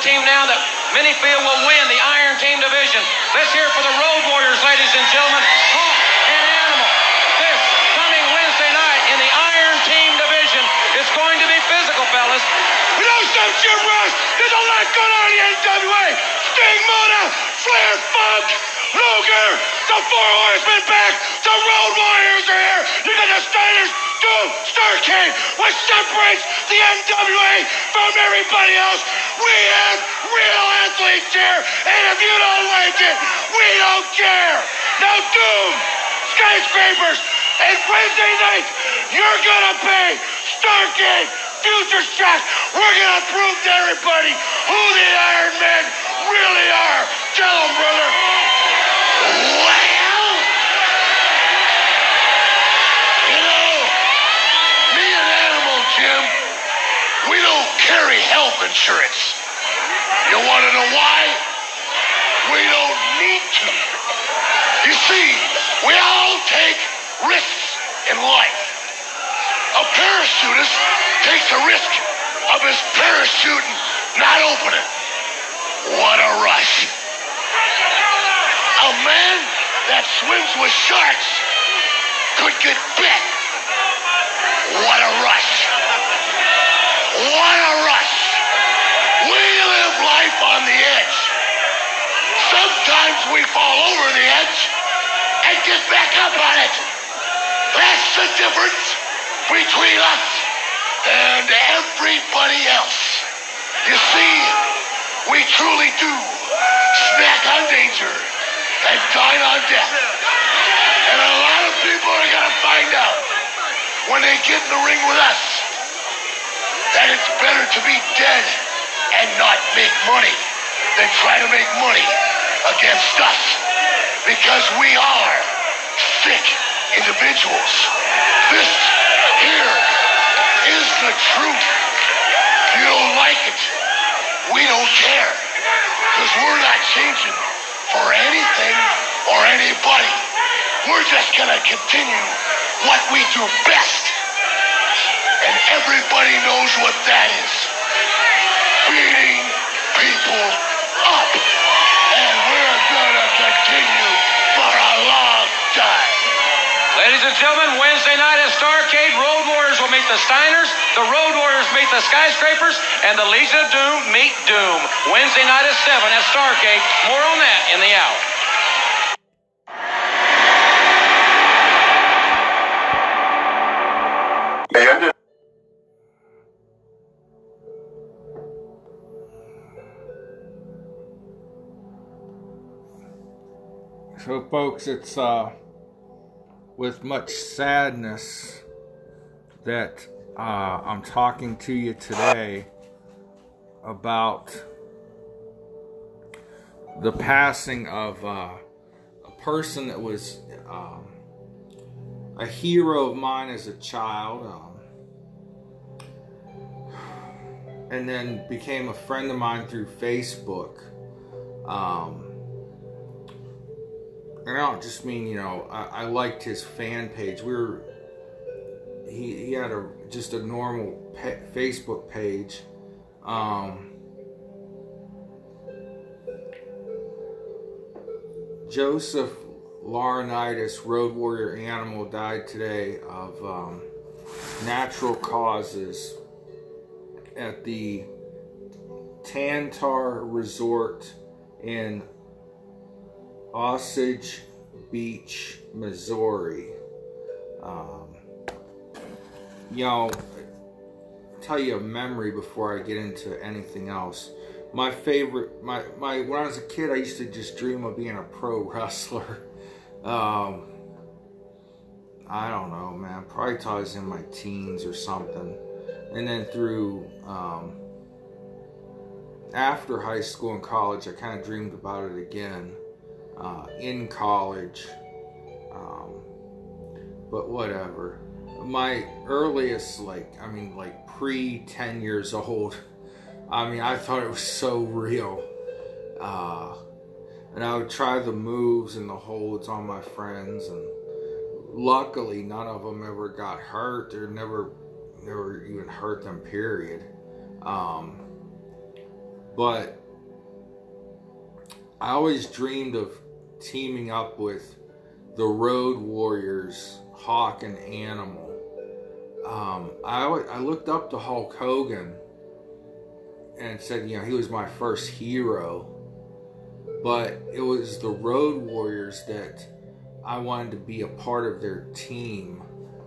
team now that many feel will win the Iron Team division. Let's hear for the Road Warriors, ladies and gentlemen. Hawk and Animal. This coming Wednesday night in the Iron Team division is going to be physical, fellas. You know some Jim Ross? There's a lot going on in the NWA. Sting Muta, Flair Funk, Luger, the Four Horsemen back. The Road Warriors are here. You got the Steiners, Doom, Starrcade. What separates the NWA from everybody else? We have real athletes here. And if you don't like it, we don't care. Now Doom, skyscrapers, and Wednesday night, you're gonna pay Starrcade, Future Shock. We're gonna prove to everybody who the Iron Men really are. Tell them, brother. Health insurance. You wanna know why? We don't need to. You see, we all take risks in life. A parachutist takes a risk of his parachute not opening. What a rush. A man that swims with sharks could get bit. What a rush. What a rush. We live life on the edge. Sometimes we fall over the edge and get back up on it. That's the difference between us and everybody else. You see, we truly do snack on danger and dine on death. And a lot of people are going to find out when they get in the ring with us that it's better to be dead and not make money than try to make money against us because we are sick individuals. This here is the truth. If you don't like it, we don't care because we're not changing for anything or anybody. We're just going to continue what we do best. And everybody knows what that is. Beating people up. Ladies and gentlemen, Wednesday night at Starrcade, Road Warriors will meet the Steiners, the Road Warriors meet the Skyscrapers, and the Legion of Doom meet Doom. Wednesday night at 7 at Starrcade. More on that in the hour. So, folks, it's uh, with much sadness that uh, I'm talking to you today about the passing of uh, a person that was um, a hero of mine as a child. Um, and then became a friend of mine through Facebook. Um, I don't just mean, you know, I, I liked his fan page. We were, he, he had a just a normal pe- Facebook page. Um, Joseph Laurinaitis, Road Warrior Animal, died today of um, natural causes at the Tantar Resort in Osage Beach, Missouri. Um, you know, tell you a memory before I get into anything else. My favorite, my my when I was a kid, I used to just dream of being a pro wrestler. Um, I don't know, man. Probably till I was in my teens or something, and then through um, after high school and college, I kind of dreamed about it again. Uh, in college, um, but whatever. My earliest, like, I mean, like pre 10 years old, I mean, I thought it was so real. Uh, and I would try the moves and the holds on my friends, and luckily, none of them ever got hurt or never, never even hurt them. Period. Um, but I always dreamed of teaming up with the Road Warriors, Hawk and Animal. Um, I I looked up to Hulk Hogan and said, you know, he was my first hero but it was the Road Warriors that I wanted to be a part of their team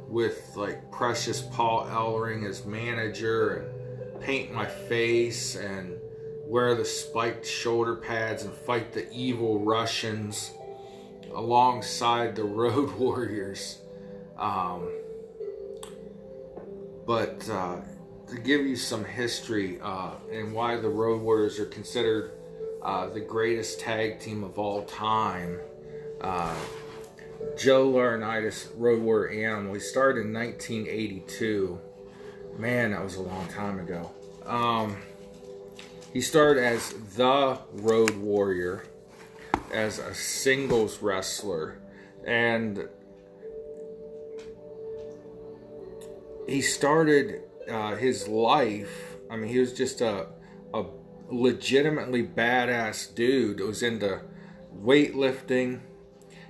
with like Precious Paul Ellering as manager and paint my face and wear the spiked shoulder pads and fight the evil Russians alongside the Road Warriors. Um, but uh, to give you some history uh, and why the Road Warriors are considered uh, the greatest tag team of all time. Uh, Joe Laurinaitis, Road Warrior Animal. He started in 1982. Man, that was a long time ago. Um, he started as the Road Warrior, as a singles wrestler, and he started uh, his life. I mean, he was just a a legitimately badass dude that was into weightlifting.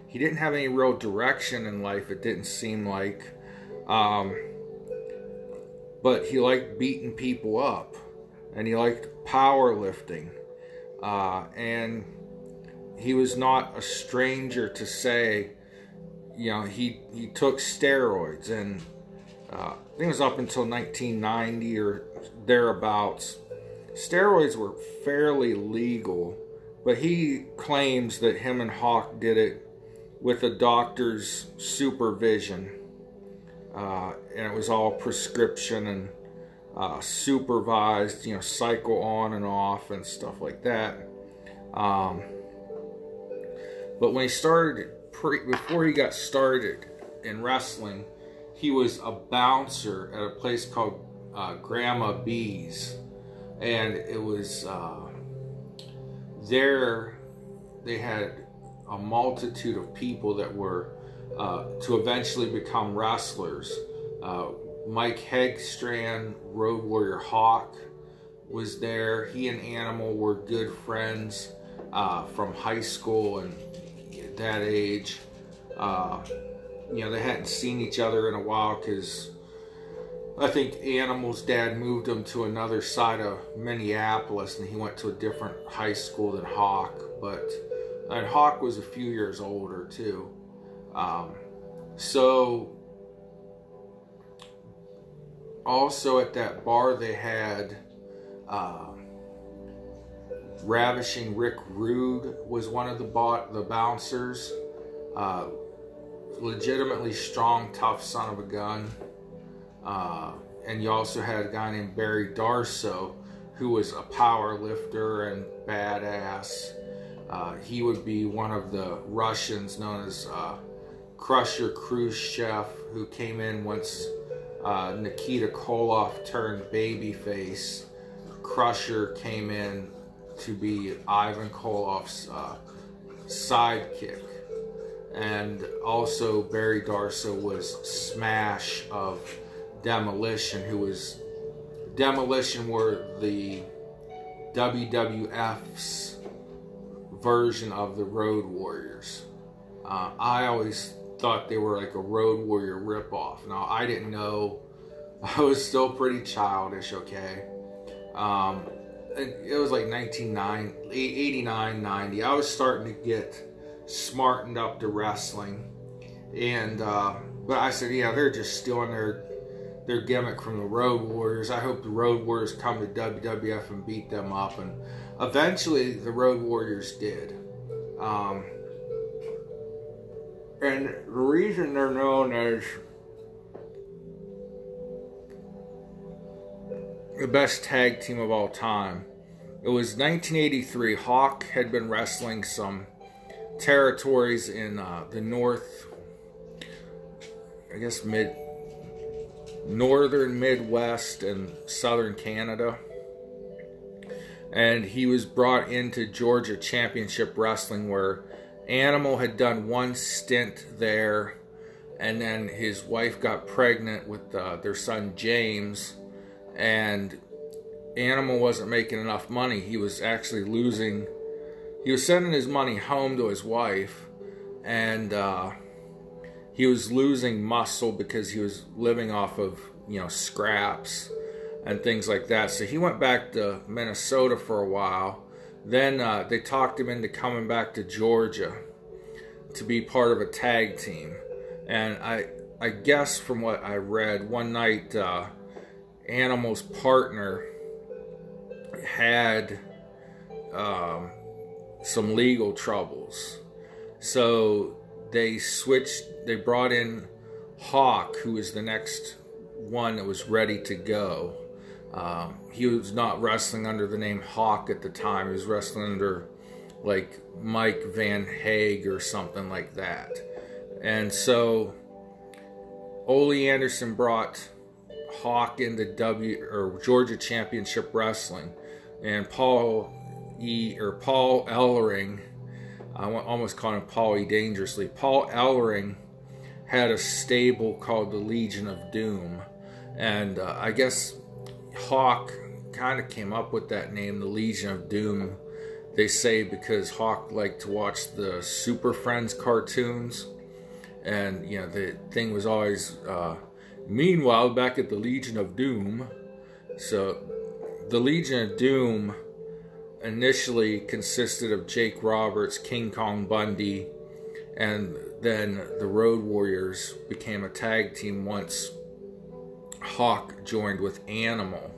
He didn't have any real direction in life, it didn't seem like. Um, but he liked beating people up and he liked powerlifting. Uh, and he was not a stranger to say, you know, he, he took steroids and uh, I think it was up until 1990 or thereabouts steroids were fairly legal, but he claims that him and Hawk did it with a doctor's supervision. Uh, and it was all prescription and uh, supervised, you know, cycle on and off and stuff like that. Um, but when he started, pre- before he got started in wrestling, he was a bouncer at a place called uh, Grandma B's and it was uh, there. They had a multitude of people that were uh, to eventually become wrestlers. Mike Hegstrand, Road Warrior Hawk, was there. He and Animal were good friends uh, from high school and that age. Uh, you know, they hadn't seen each other in a while because I think Animal's dad moved him to another side of Minneapolis, and he went to a different high school than Hawk. But and Hawk was a few years older too. Um, so also at that bar they had uh, ravishing Rick Rude was one of the the bouncers. Uh, legitimately strong, tough son of a gun. Uh, and you also had a guy named Barry Darsow, who was a power lifter and badass. Uh, he would be one of the Russians known as uh, Crusher Khrushchev, who came in once uh, Nikita Koloff turned babyface. Crusher came in to be Ivan Koloff's uh, sidekick. And also, Barry Darsow was Smash of Demolition, who was Demolition were the WWF's version of the Road Warriors. Uh, I always thought they were like a Road Warrior ripoff. Now I didn't know. I was still pretty childish. Okay, um, it, was like 1989, 90. I was starting to get smartened up to wrestling, and uh, but I said, yeah, they're just stealing their their gimmick from the Road Warriors. I hope the Road Warriors come to WWF and beat them up, and eventually the Road Warriors did. Um, and the reason they're known as the best tag team of all time. It was 1983. Hawk had been wrestling some territories in uh, the north, I guess mid, northern Midwest and southern Canada. And he was brought into Georgia Championship Wrestling, where Animal had done one stint there, and then his wife got pregnant with uh, their son James and Animal wasn't making enough money. He was actually losing. He was sending his money home to his wife, and uh, he was losing muscle because he was living off of you know scraps and things like that. So he went back to Minnesota for a while. Then uh, they talked him into coming back to Georgia to be part of a tag team. And I, I guess from what I read, one night. Uh, Animal's partner had um, some legal troubles. So they switched, they brought in Hawk, who was the next one that was ready to go. Um, he was not wrestling under the name Hawk at the time, he was wrestling under like Mike Van Haeg or something like that. And so Ole Anderson brought Hawk into W or Georgia Championship Wrestling, and Paul E or Paul Ellering, I almost call him Paul E Dangerously. Paul Ellering had a stable called the Legion of Doom, and uh, I guess Hawk kind of came up with that name, the Legion of Doom. They say because Hawk liked to watch the Super Friends cartoons, and you know the thing was always. Uh, Meanwhile, back at the Legion of Doom, so the Legion of Doom initially consisted of Jake Roberts, King Kong Bundy, and then the Road Warriors became a tag team once Hawk joined with Animal.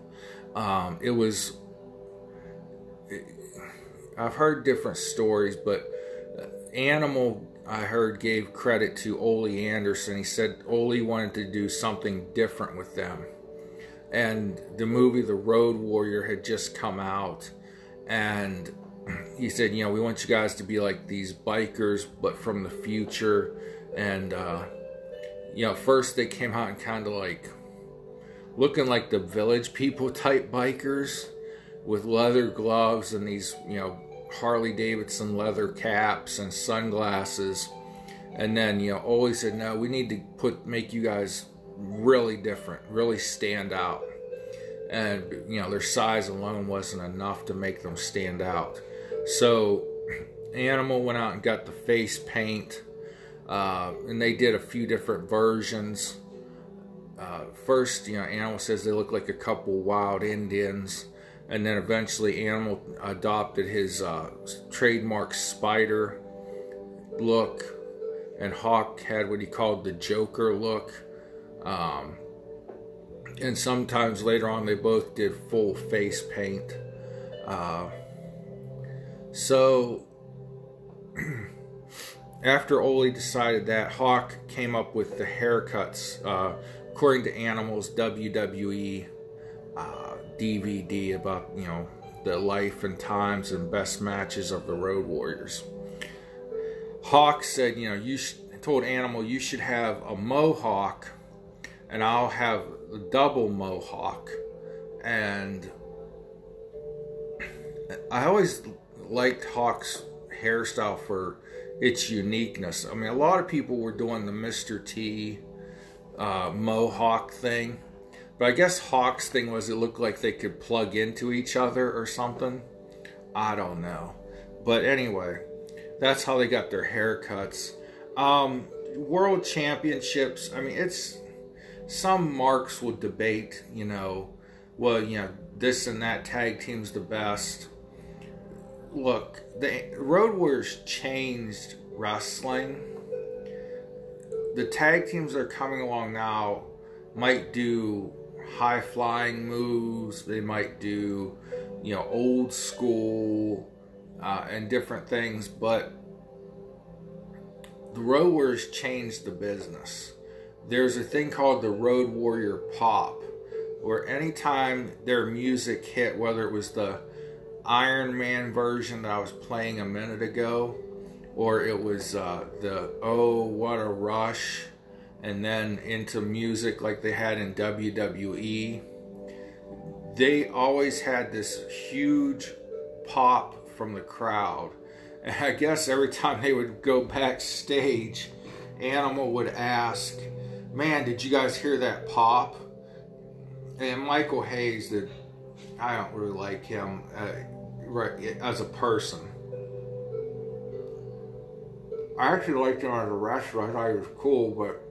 Um, it was. I've heard different stories, but Animal I heard gave credit to Ole Anderson. He said Ole wanted to do something different with them. And the movie The Road Warrior had just come out. And he said, you know, we want you guys to be like these bikers, but from the future. And, uh, you know, first they came out and kind of like looking like the village people type bikers with leather gloves and these, you know, Harley Davidson leather caps and sunglasses. And then, you know, always said, no, we need to put make you guys really different, really stand out. And, you know, their size alone wasn't enough to make them stand out. So, Animal went out and got the face paint. Uh, and they did a few different versions. Uh, first, you know, Animal says they look like a couple wild Indians and then eventually Animal adopted his uh, trademark spider look, and Hawk had what he called the Joker look. Um, and sometimes later on, they both did full face paint. Uh, so after Ole decided that, Hawk came up with the haircuts. Uh, according to Animal's WWE uh, DVD about, you know, the life and times and best matches of the Road Warriors. Hawk said, you know, you told Animal you should have a mohawk and I'll have a double mohawk. And I always liked Hawk's hairstyle for its uniqueness. I mean, a lot of people were doing the Mr. T uh, mohawk thing but I guess Hawk's thing was it looked like they could plug into each other or something. I don't know. But anyway, that's how they got their haircuts. Um, world championships, I mean, it's some marks will debate, you know, well, you know, this and that tag team's the best. Look, the Road Warriors changed wrestling. The tag teams that are coming along now might do high flying moves. They might do, you know, old school uh, and different things. But the Warriors changed the business. There's a thing called the Road Warrior Pop, where anytime their music hit, whether it was the Iron Man version that I was playing a minute ago, or it was uh, the Oh What a Rush, and then into music like they had in WWE, they always had this huge pop from the crowd. And I guess every time they would go backstage, Animal would ask, Man, did you guys hear that pop? And Michael Hayes, that I don't really like him uh, as a person. I actually liked him as a wrestler. I thought he was cool, but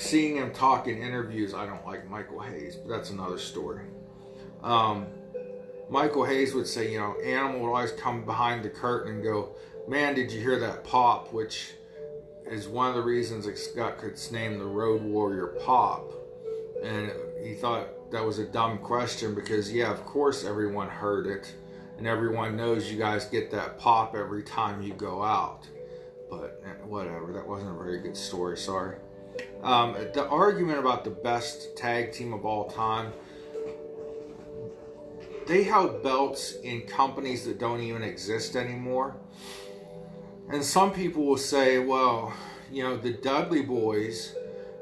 seeing him talk in interviews, I don't like Michael Hayes, but that's another story. Um, Michael Hayes would say, you know, Animal would always come behind the curtain and go, Man, did you hear that pop? Which is one of the reasons Scott could name the Road Warrior Pop. And he thought that was a dumb question because, yeah, of course everyone heard it. And everyone knows you guys get that pop every time you go out. But eh, whatever, that wasn't a very good story, sorry. Um, the argument about the best tag team of all time, they held belts in companies that don't even exist anymore. And some people will say, well, you know, the Dudley Boyz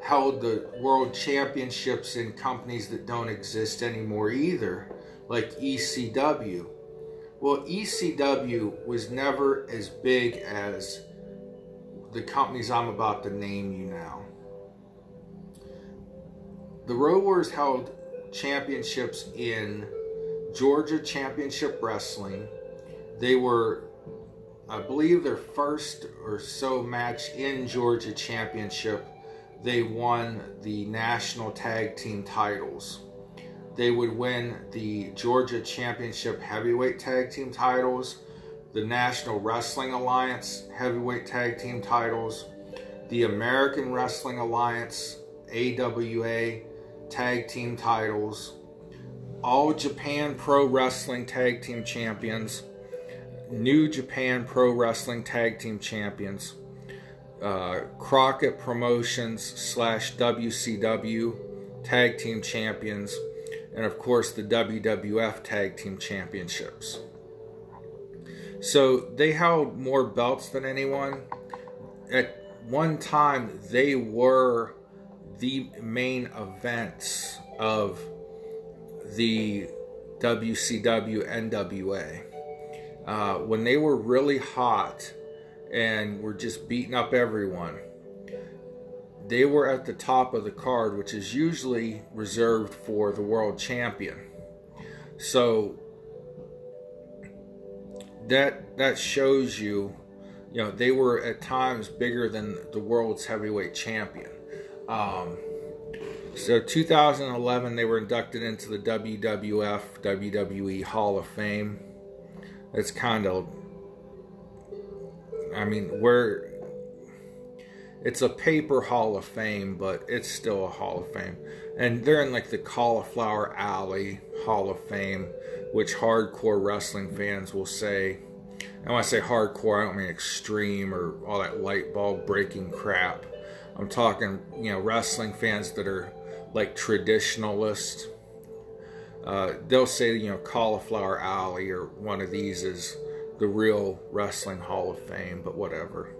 held the world championships in companies that don't exist anymore either, like ECW. Well, ECW was never as big as the companies I'm about to name you now. The Road Warriors held championships in Georgia Championship Wrestling. They were, I believe, their first or so match in Georgia Championship. They won the national tag team titles. They would win the Georgia Championship heavyweight tag team titles, the National Wrestling Alliance heavyweight tag team titles, the American Wrestling Alliance AWA tag team titles, All Japan Pro Wrestling tag team champions, New Japan Pro Wrestling tag team champions, uh, Crockett Promotions slash WCW tag team champions, and of course the WWF tag team championships. So they held more belts than anyone. At one time, they were the main events of the WCW NWA. Uh, when they were really hot and were just beating up everyone, they were at the top of the card, which is usually reserved for the world champion. So that that shows you, you know, they were at times bigger than the world's heavyweight champion. Um, so 2011, they were inducted into the WWF WWE Hall of Fame. It's kind of, I mean, we're it's a paper Hall of Fame, but it's still a Hall of Fame. And they're in like the Cauliflower Alley Hall of Fame, which hardcore wrestling fans will say. And when I say hardcore, I don't mean extreme or all that light bulb breaking crap. I'm talking, you know, wrestling fans that are like traditionalist. Uh, they'll say, you know, Cauliflower Alley or one of these is the real Wrestling Hall of Fame, but whatever.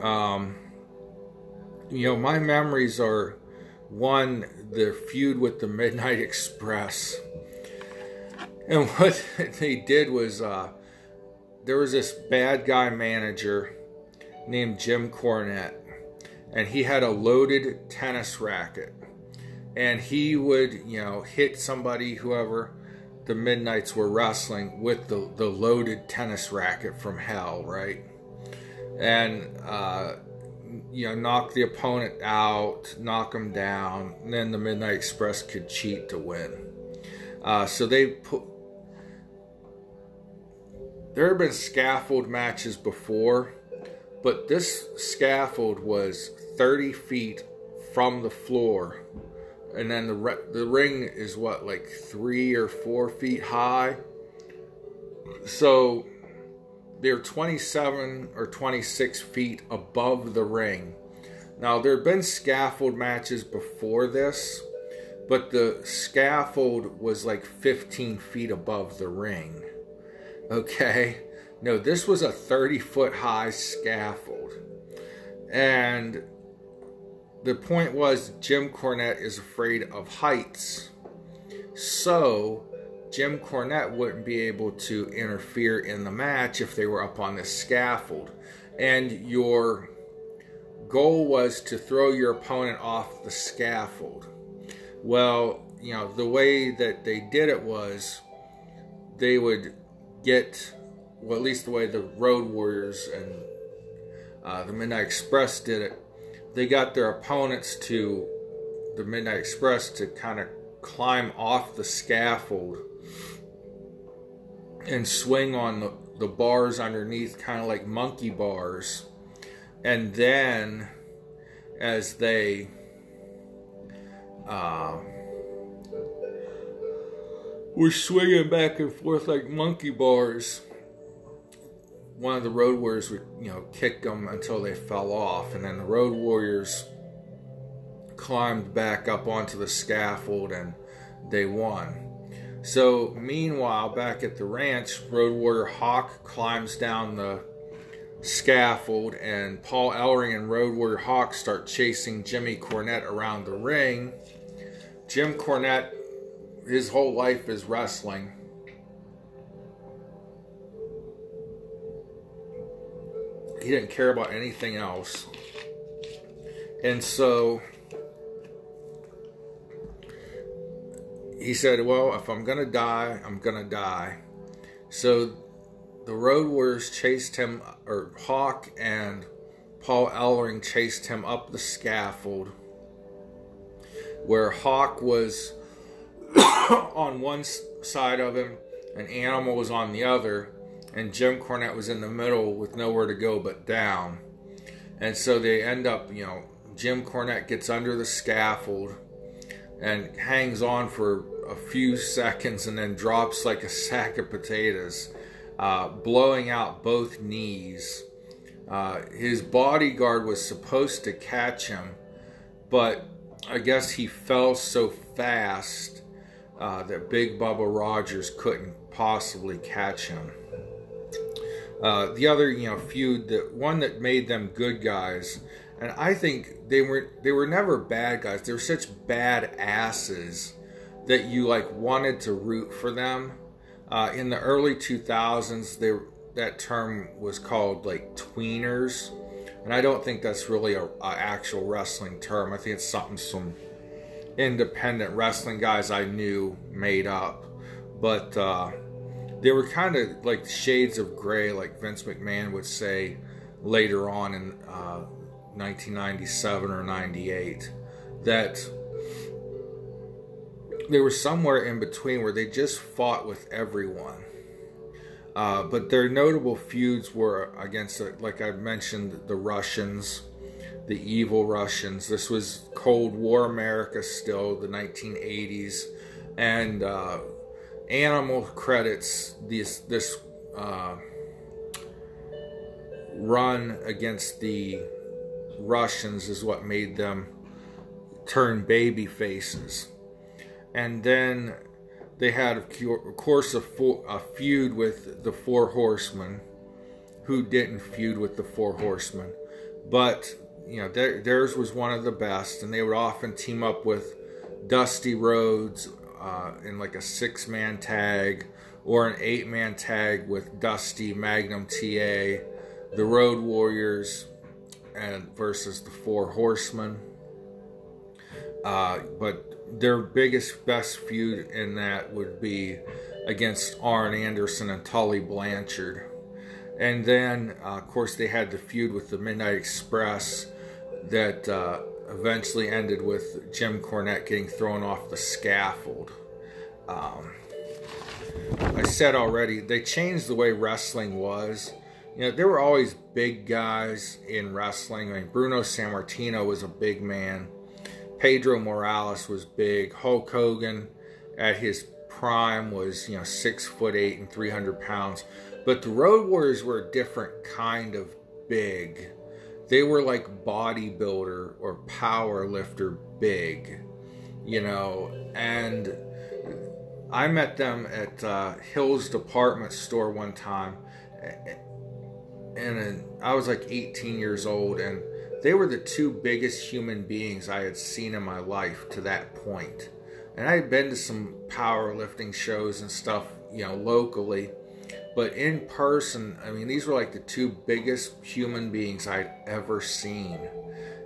Um, you know, my memories are one, the feud with the Midnight Express. And what they did was uh, there was this bad guy manager named Jim Cornette and he had a loaded tennis racket and he would you know hit somebody whoever the midnights were wrestling with the, the loaded tennis racket from hell right and uh, you know knock the opponent out knock them down then the midnight express could cheat to win uh, so they put there have been scaffold matches before but this scaffold was 30 feet from the floor. And then the, re- the ring is what, like three or four feet high? So they're 27 or 26 feet above the ring. Now, there have been scaffold matches before this, but the scaffold was like 15 feet above the ring. Okay? No, this was a 30 foot high scaffold. And the point was Jim Cornette is afraid of heights. So, Jim Cornette wouldn't be able to interfere in the match if they were up on the scaffold. And your goal was to throw your opponent off the scaffold. Well, you know, the way that they did it was they would get, well, at least the way the Road Warriors and uh, the Midnight Express did it, they got their opponents to, the Midnight Express, to kind of climb off the scaffold and swing on the, the bars underneath, kind of like monkey bars. And then, as they uh, were swinging back and forth like monkey bars, one of the road warriors would, you know, kick them until they fell off, and then the road warriors climbed back up onto the scaffold and they won. So, meanwhile, back at the ranch, Road Warrior Hawk climbs down the scaffold, and Paul Ellering and Road Warrior Hawk start chasing Jimmy Cornette around the ring. Jim Cornette, his whole life is wrestling. He didn't care about anything else. And so he said, Well, if I'm going to die, I'm going to die. So the Road Warriors chased him, or Hawk and Paul Ellering chased him up the scaffold, where Hawk was on one side of him and Animal was on the other, and Jim Cornette was in the middle with nowhere to go but down. And so they end up, you know, Jim Cornette gets under the scaffold and hangs on for a few seconds and then drops like a sack of potatoes, uh, blowing out both knees. Uh, his bodyguard was supposed to catch him, but I guess he fell so fast uh, that Big Bubba Rogers couldn't possibly catch him. Uh, the other, you know, feud, that one that made them good guys, and I think they were they were never bad guys. They were such bad asses that you like wanted to root for them. Uh, in the early 2000s, they, that term was called like tweeners, and I don't think that's really a, a actual wrestling term. I think it's something some independent wrestling guys I knew made up, but uh, they were kind of like shades of gray, like Vince McMahon would say later on in uh, 1997 or 98. That they were somewhere in between where they just fought with everyone. Uh, but their notable feuds were against, like I mentioned, the Russians, the evil Russians. This was Cold War America still, the 1980s, and uh, Animal credits this this uh, run against the Russians is what made them turn baby faces and then they had, of course, a, a, feud with the Four Horsemen. Who didn't feud with the Four Horsemen? But you know, their, theirs was one of the best, and they would often team up with Dusty Rhodes uh, in like a six-man tag or an eight-man tag with Dusty, Magnum TA, the Road Warriors, and versus the Four Horsemen. Uh, but their biggest best feud in that would be against Arn Anderson and Tully Blanchard. And then, uh, of course, they had the feud with the Midnight Express that uh, eventually ended with Jim Cornette getting thrown off the scaffold. Um, I said already, they changed the way wrestling was you know, there were always big guys in wrestling. I mean, Bruno Sammartino was a big man. Pedro Morales was big. Hulk Hogan at his prime was, you know, six foot eight and 300 pounds. But the Road Warriors were a different kind of big. They were like bodybuilder or power lifter big, you know, and I met them at uh, Hill's department store one time, and I was like 18 years old, and they were the two biggest human beings I had seen in my life to that point. And I had been to some powerlifting shows and stuff, you know, locally, but in person, I mean, these were like the two biggest human beings I'd ever seen.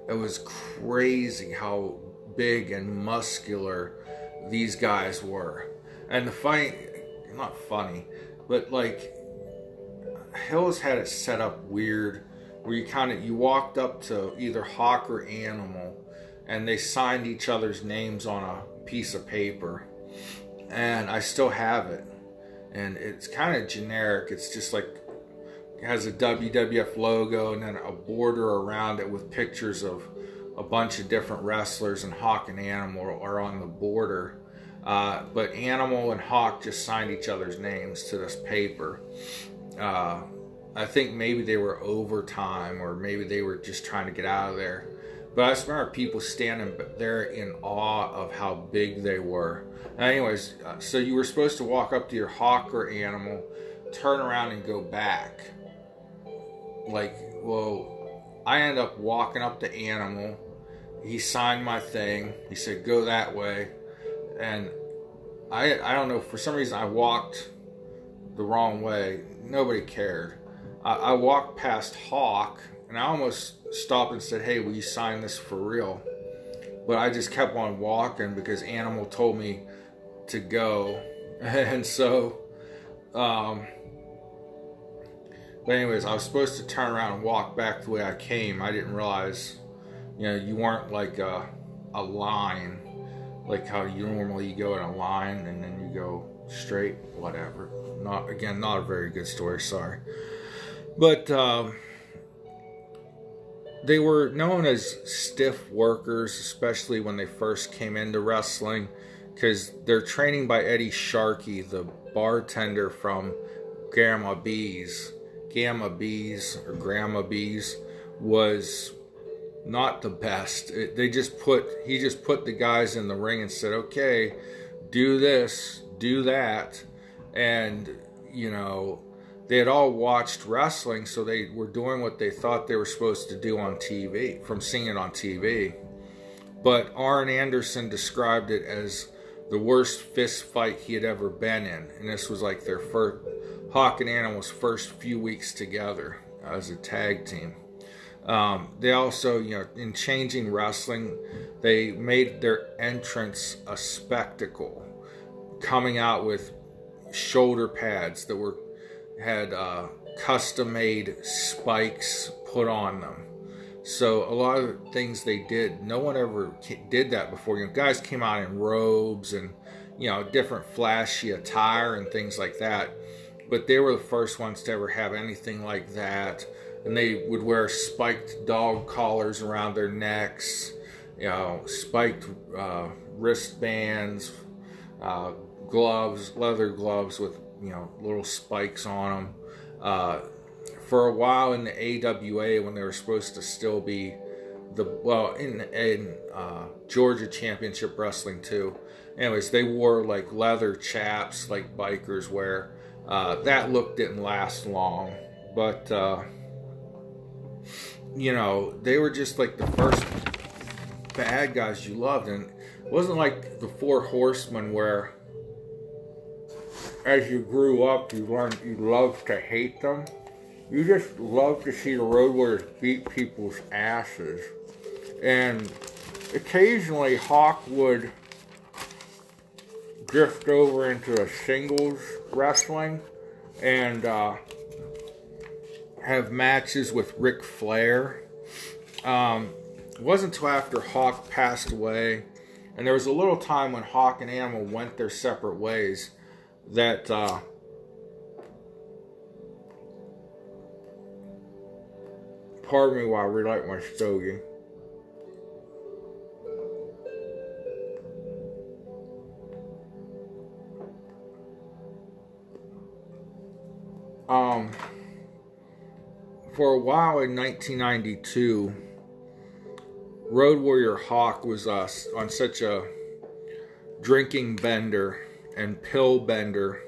It was crazy how big and muscular these guys were. And the fight, not funny, but like Hills had it set up weird where you kind of you walked up to either Hawk or Animal and they signed each other's names on a piece of paper. And I still have it. And it's kind of generic. It's just like it has a WWF logo and then a border around it with pictures of a bunch of different wrestlers and Hawk and Animal are on the border uh, but Animal and Hawk just signed each other's names to this paper. Uh, I think maybe they were overtime or maybe they were just trying to get out of there. But I just remember people standing there in awe of how big they were. Anyways, uh, so you were supposed to walk up to your hawk or animal, turn around and go back. Like, well, I end up walking up to animal. He signed my thing. He said, go that way and I I don't know for some reason I walked the wrong way. Nobody cared. I, I walked past Hawk and I almost stopped and said, "Hey, will you sign this for real?" But I just kept on walking because Animal told me to go, and so. Um, but anyways, I was supposed to turn around and walk back the way I came. I didn't realize, you know, you weren't like a, a line like how you normally go in a line and then you go straight, whatever. Not again, not a very good story. Sorry, but um, they were known as stiff workers, especially when they first came into wrestling, because they're training by Eddie Sharkey, the bartender from Grandma B's. Gamma B's or Grandma B's was not the best. It, they just put he just put the guys in the ring and said, "Okay, do this, do that," and you know they had all watched wrestling, so they were doing what they thought they were supposed to do on TV from seeing it on TV. But Arn Anderson described it as the worst fist fight he had ever been in, and this was like their first Hawk and Animal's first few weeks together as a tag team. Um, they also, you know, in changing wrestling, they made their entrance a spectacle, coming out with shoulder pads that were had uh, custom-made spikes put on them. So a lot of things they did, no one ever did that before. You know, guys came out in robes and you know different flashy attire and things like that, but they were the first ones to ever have anything like that and they would wear spiked dog collars around their necks, you know, spiked uh, wristbands, uh, gloves, leather gloves with you know little spikes on them. Uh, for a while in the AWA, when they were supposed to still be the well in in uh, Georgia Championship Wrestling too. Anyways, they wore like leather chaps like bikers wear. Uh, that look didn't last long, but uh, you know, they were just like the first bad guys you loved. And it wasn't like the Four Horsemen where as you grew up, you learned you loved to hate them. You just loved to see the Road Warriors beat people's asses. And occasionally, Hawk would drift over into a singles wrestling. And, uh, have matches with Ric Flair. Um, it wasn't until after Hawk passed away, and there was a little time when Hawk and Animal went their separate ways, that uh, pardon me while I relight my stogie. Um, for a while in 1992, Road Warrior Hawk was uh, on such a drinking bender and pill bender.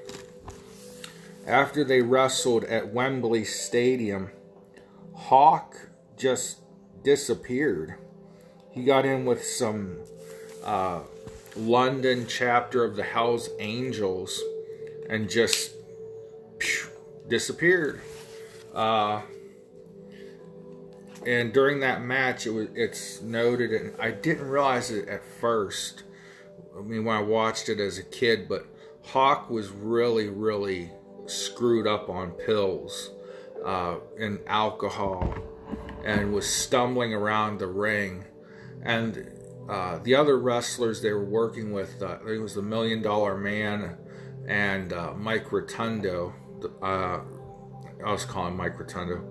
After they wrestled at Wembley Stadium, Hawk just disappeared. He got in with some uh, London chapter of the Hells Angels and just phew, disappeared. Uh, and during that match, it was it's noted, and I didn't realize it at first. I mean, when I watched it as a kid, but Hawk was really, really screwed up on pills uh, and alcohol, and was stumbling around the ring. And uh, the other wrestlers they were working with, uh, it was the Million Dollar Man and uh, Mike Rotundo. Uh, I was calling Mike Rotundo,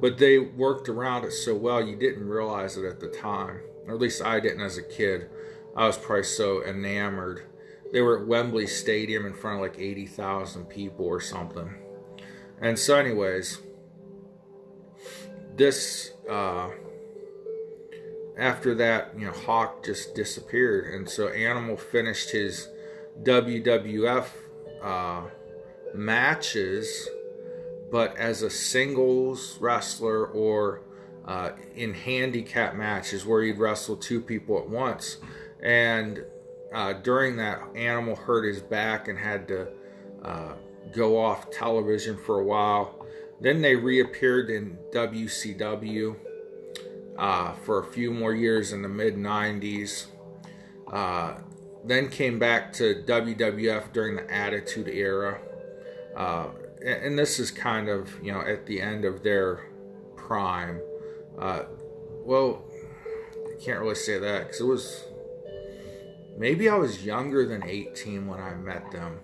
but they worked around it so well you didn't realize it at the time, or at least I didn't as a kid. I was probably so enamored. They were at Wembley Stadium in front of like 80,000 people or something. And so, anyways, this, uh, after that, you know, Hawk just disappeared. And so Animal finished his WWF uh, matches but as a singles wrestler or uh, in handicap matches where he'd wrestle two people at once. And uh, during that, Animal hurt his back and had to uh, go off television for a while. Then they reappeared in WCW uh, for a few more years in the mid 90s. Uh, then came back to WWF during the Attitude Era. Uh, and this is kind of you know at the end of their prime. Uh, well, I can't really say that because it was maybe I was younger than 18 when I met them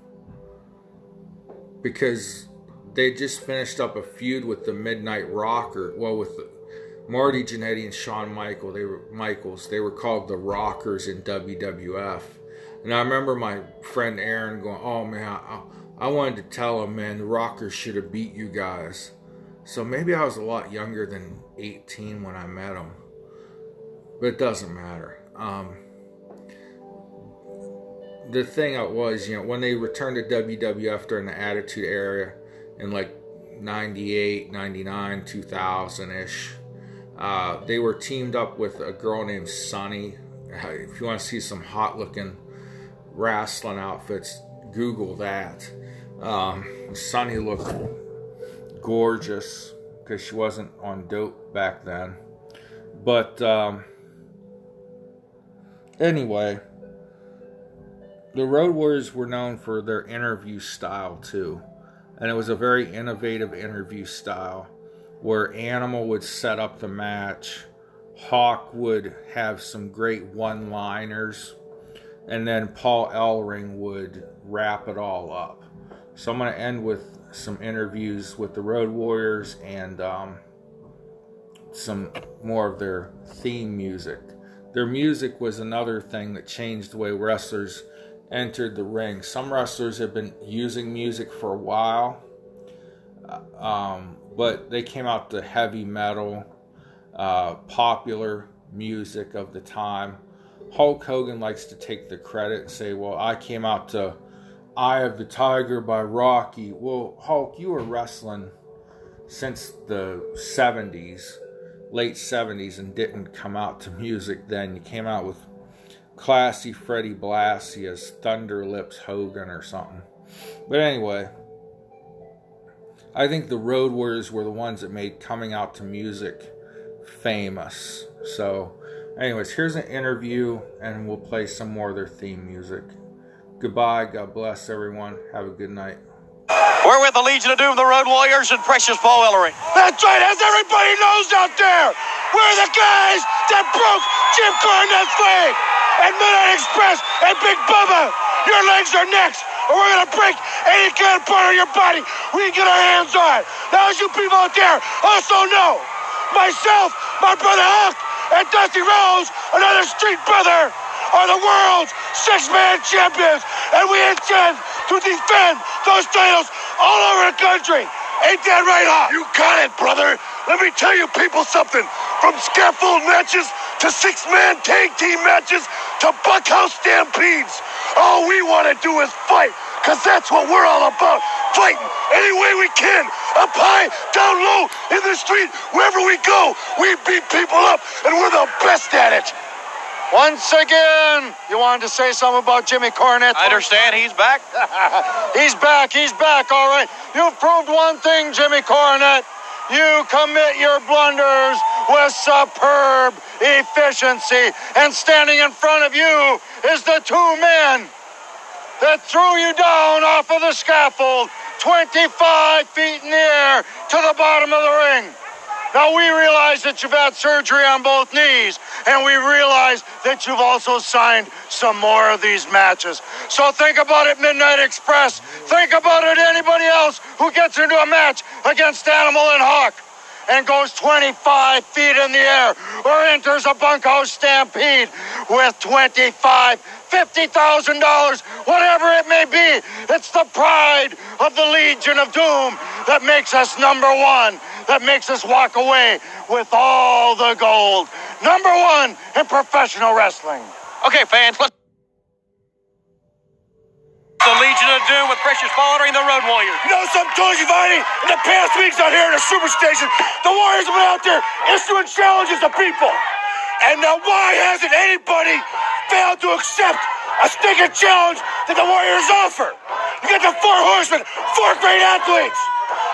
because they just finished up a feud with the Midnight Rocker. Well, with the, Marty Jannetty and Shawn Michael, they were Michaels. They were called the Rockers in WWF. And I remember my friend Aaron going, "Oh man, I, I wanted to tell him, man, the Rockers should have beat you guys. So maybe I was a lot younger than 18 when I met him. But it doesn't matter. Um, the thing was, you know, when they returned to WWF during the Attitude Era in like 98, 99, 2000 ish, uh, they were teamed up with a girl named Sunny. If you want to see some hot looking wrestling outfits, Google that. Um, Sunny looked gorgeous because she wasn't on dope back then. But um, anyway, the Road Warriors were known for their interview style too. And it was a very innovative interview style where Animal would set up the match, Hawk would have some great one liners, and then Paul Ellering would wrap it all up. So I'm going to end with some interviews with the Road Warriors and um, some more of their theme music. Their music was another thing that changed the way wrestlers entered the ring. Some wrestlers have been using music for a while, uh, um, but they came out to heavy metal, uh, popular music of the time. Hulk Hogan likes to take the credit and say, Well, I came out to Eye of the Tiger by Rocky. Well, Hulk, you were wrestling since the 70s, late 70s, and didn't come out to music then. You came out with classy Freddie Blassie as Thunder Lips Hogan or something. But anyway, I think the Road Warriors were the ones that made coming out to music famous. So, anyways, here's an interview, and we'll play some more of their theme music. Goodbye. God bless everyone. Have a good night. We're with the Legion of Doom, the Road Warriors, and Precious Paul Ellering. That's right, as everybody knows out there, we're the guys that broke Jim Cornette's leg. And Midnight Express and Big Bubba, your legs are next, or we're gonna break any kind of part of your body we can get our hands on. Now, as you people out there also know, myself, my brother Hulk, and Dusty Rhodes, another street brother, are the world's six-man champions, and we intend to defend those titles all over the country. Ain't that right, Hawk? You got it, brother. Let me tell you people something. From scaffold matches to six-man tag team matches to bunkhouse stampedes, all we want to do is fight, because that's what we're all about. Fighting any way we can, up high, down low, in the street, wherever we go. We beat people up, and we're the best at it. Once again, you wanted to say something about Jimmy Cornette? I understand he's back. he's back. He's back. All right. You've proved one thing, Jimmy Cornette. You commit your blunders with superb efficiency. And standing in front of you is the two men that threw you down off of the scaffold 25 feet in the air to the bottom of the ring. Now we realize that you've had surgery on both knees, and we realize that you've also signed some more of these matches. So think about it, Midnight Express. Think about it, anybody else who gets into a match against Animal and Hawk and goes 25 feet in the air or enters a bunkhouse stampede with 25 $50,000, whatever it may be. It's the pride of the Legion of Doom that makes us number one, that makes us walk away with all the gold. Number one in professional wrestling. Okay, fans, let's. The Legion of Doom with Precious Following the Road Warriors. You know something, Tony Schiavone? In the past weeks out here in the Superstation, the Warriors have been out there issuing challenges to people. And now why hasn't anybody failed to accept a stinking challenge that the Warriors offer? You got the four horsemen, four great athletes.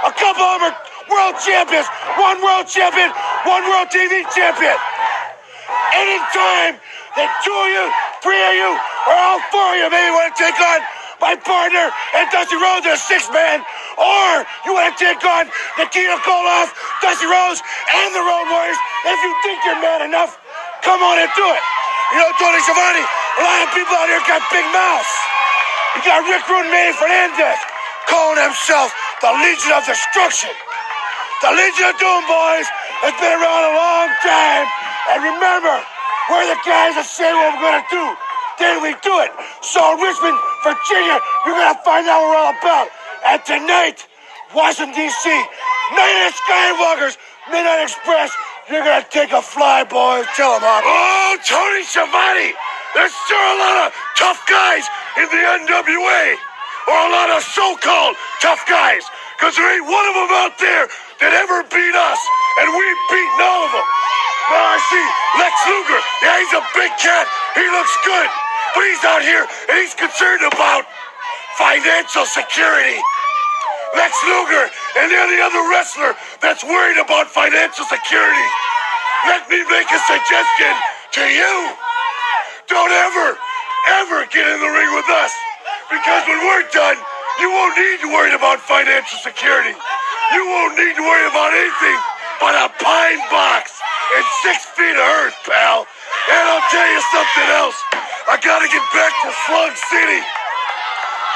A couple of them are world champions, one world champion, one world TV champion. Anytime that two of you, three of you, or all four of you maybe want to take on my partner and Dusty Rhodes are six man, or you want to take on Nikita Koloff, Dusty Rhodes, and the Road Warriors, if you think you're man enough, come on and do it. You know, Tony Schiavone, a lot of people out here got big mouths. You got Rick Rude and Manny Fernandez calling himself the Legion of Destruction. The Legion of Doom, boys, has been around a long time. And remember, we're the guys that say what we're going to do. Then we do it. So Richmond, Virginia, you're going to find out what we're all about. And tonight, Washington, D.C., Night of Skywalkers, Midnight Express, you're going to take a fly, boys. Tell them, Hawk. Oh, Tony Schiavone! There's sure a lot of tough guys in the NWA. Or a lot of so-called tough guys. Because there ain't one of them out there that ever beat us. And we've beaten all of them. Now I see Lex Luger. Yeah, he's a big cat. He looks good. But he's out here and he's concerned about financial security. Lex Luger and any other wrestler that's worried about financial security. Let me make a suggestion to you. Don't ever, ever get in the ring with us. Because when we're done, you won't need to worry about financial security. You won't need to worry about anything but a pine box and six feet of earth, pal. And I'll tell you something else. I gotta get back to Slug City.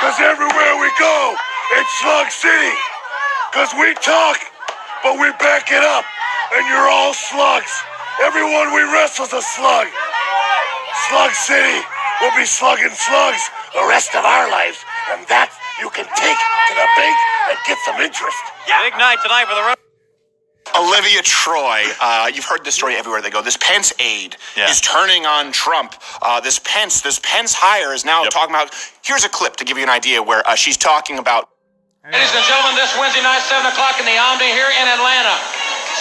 Cause everywhere we go, it's Slug City. Cause we talk, but we back it up. And you're all slugs. Everyone we wrestle's a slug. Slug City We'll be slugging slugs the rest of our lives. And that you can take to the bank and get some interest. Big night tonight for the. Olivia Troye, uh, you've heard this story everywhere they go. This Pence aide Yeah. is turning on Trump. Uh, this Pence, this Pence hire is now Yep. talking about. Here's a clip to give you an idea where uh, she's talking about Ladies and gentlemen, this Wednesday night, 7 o'clock in the Omni here in Atlanta.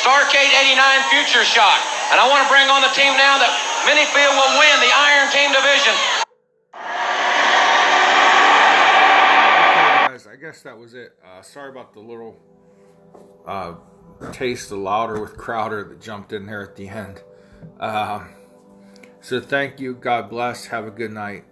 Starrcade 89 Future Shock. And I want to bring on the team now that many feel will win the Iron Team division. Okay, guys, I guess that was it. Uh, sorry about the little uh, taste the louder with Crowder that jumped in there at the end. Um, so thank you. God bless. Have a good night.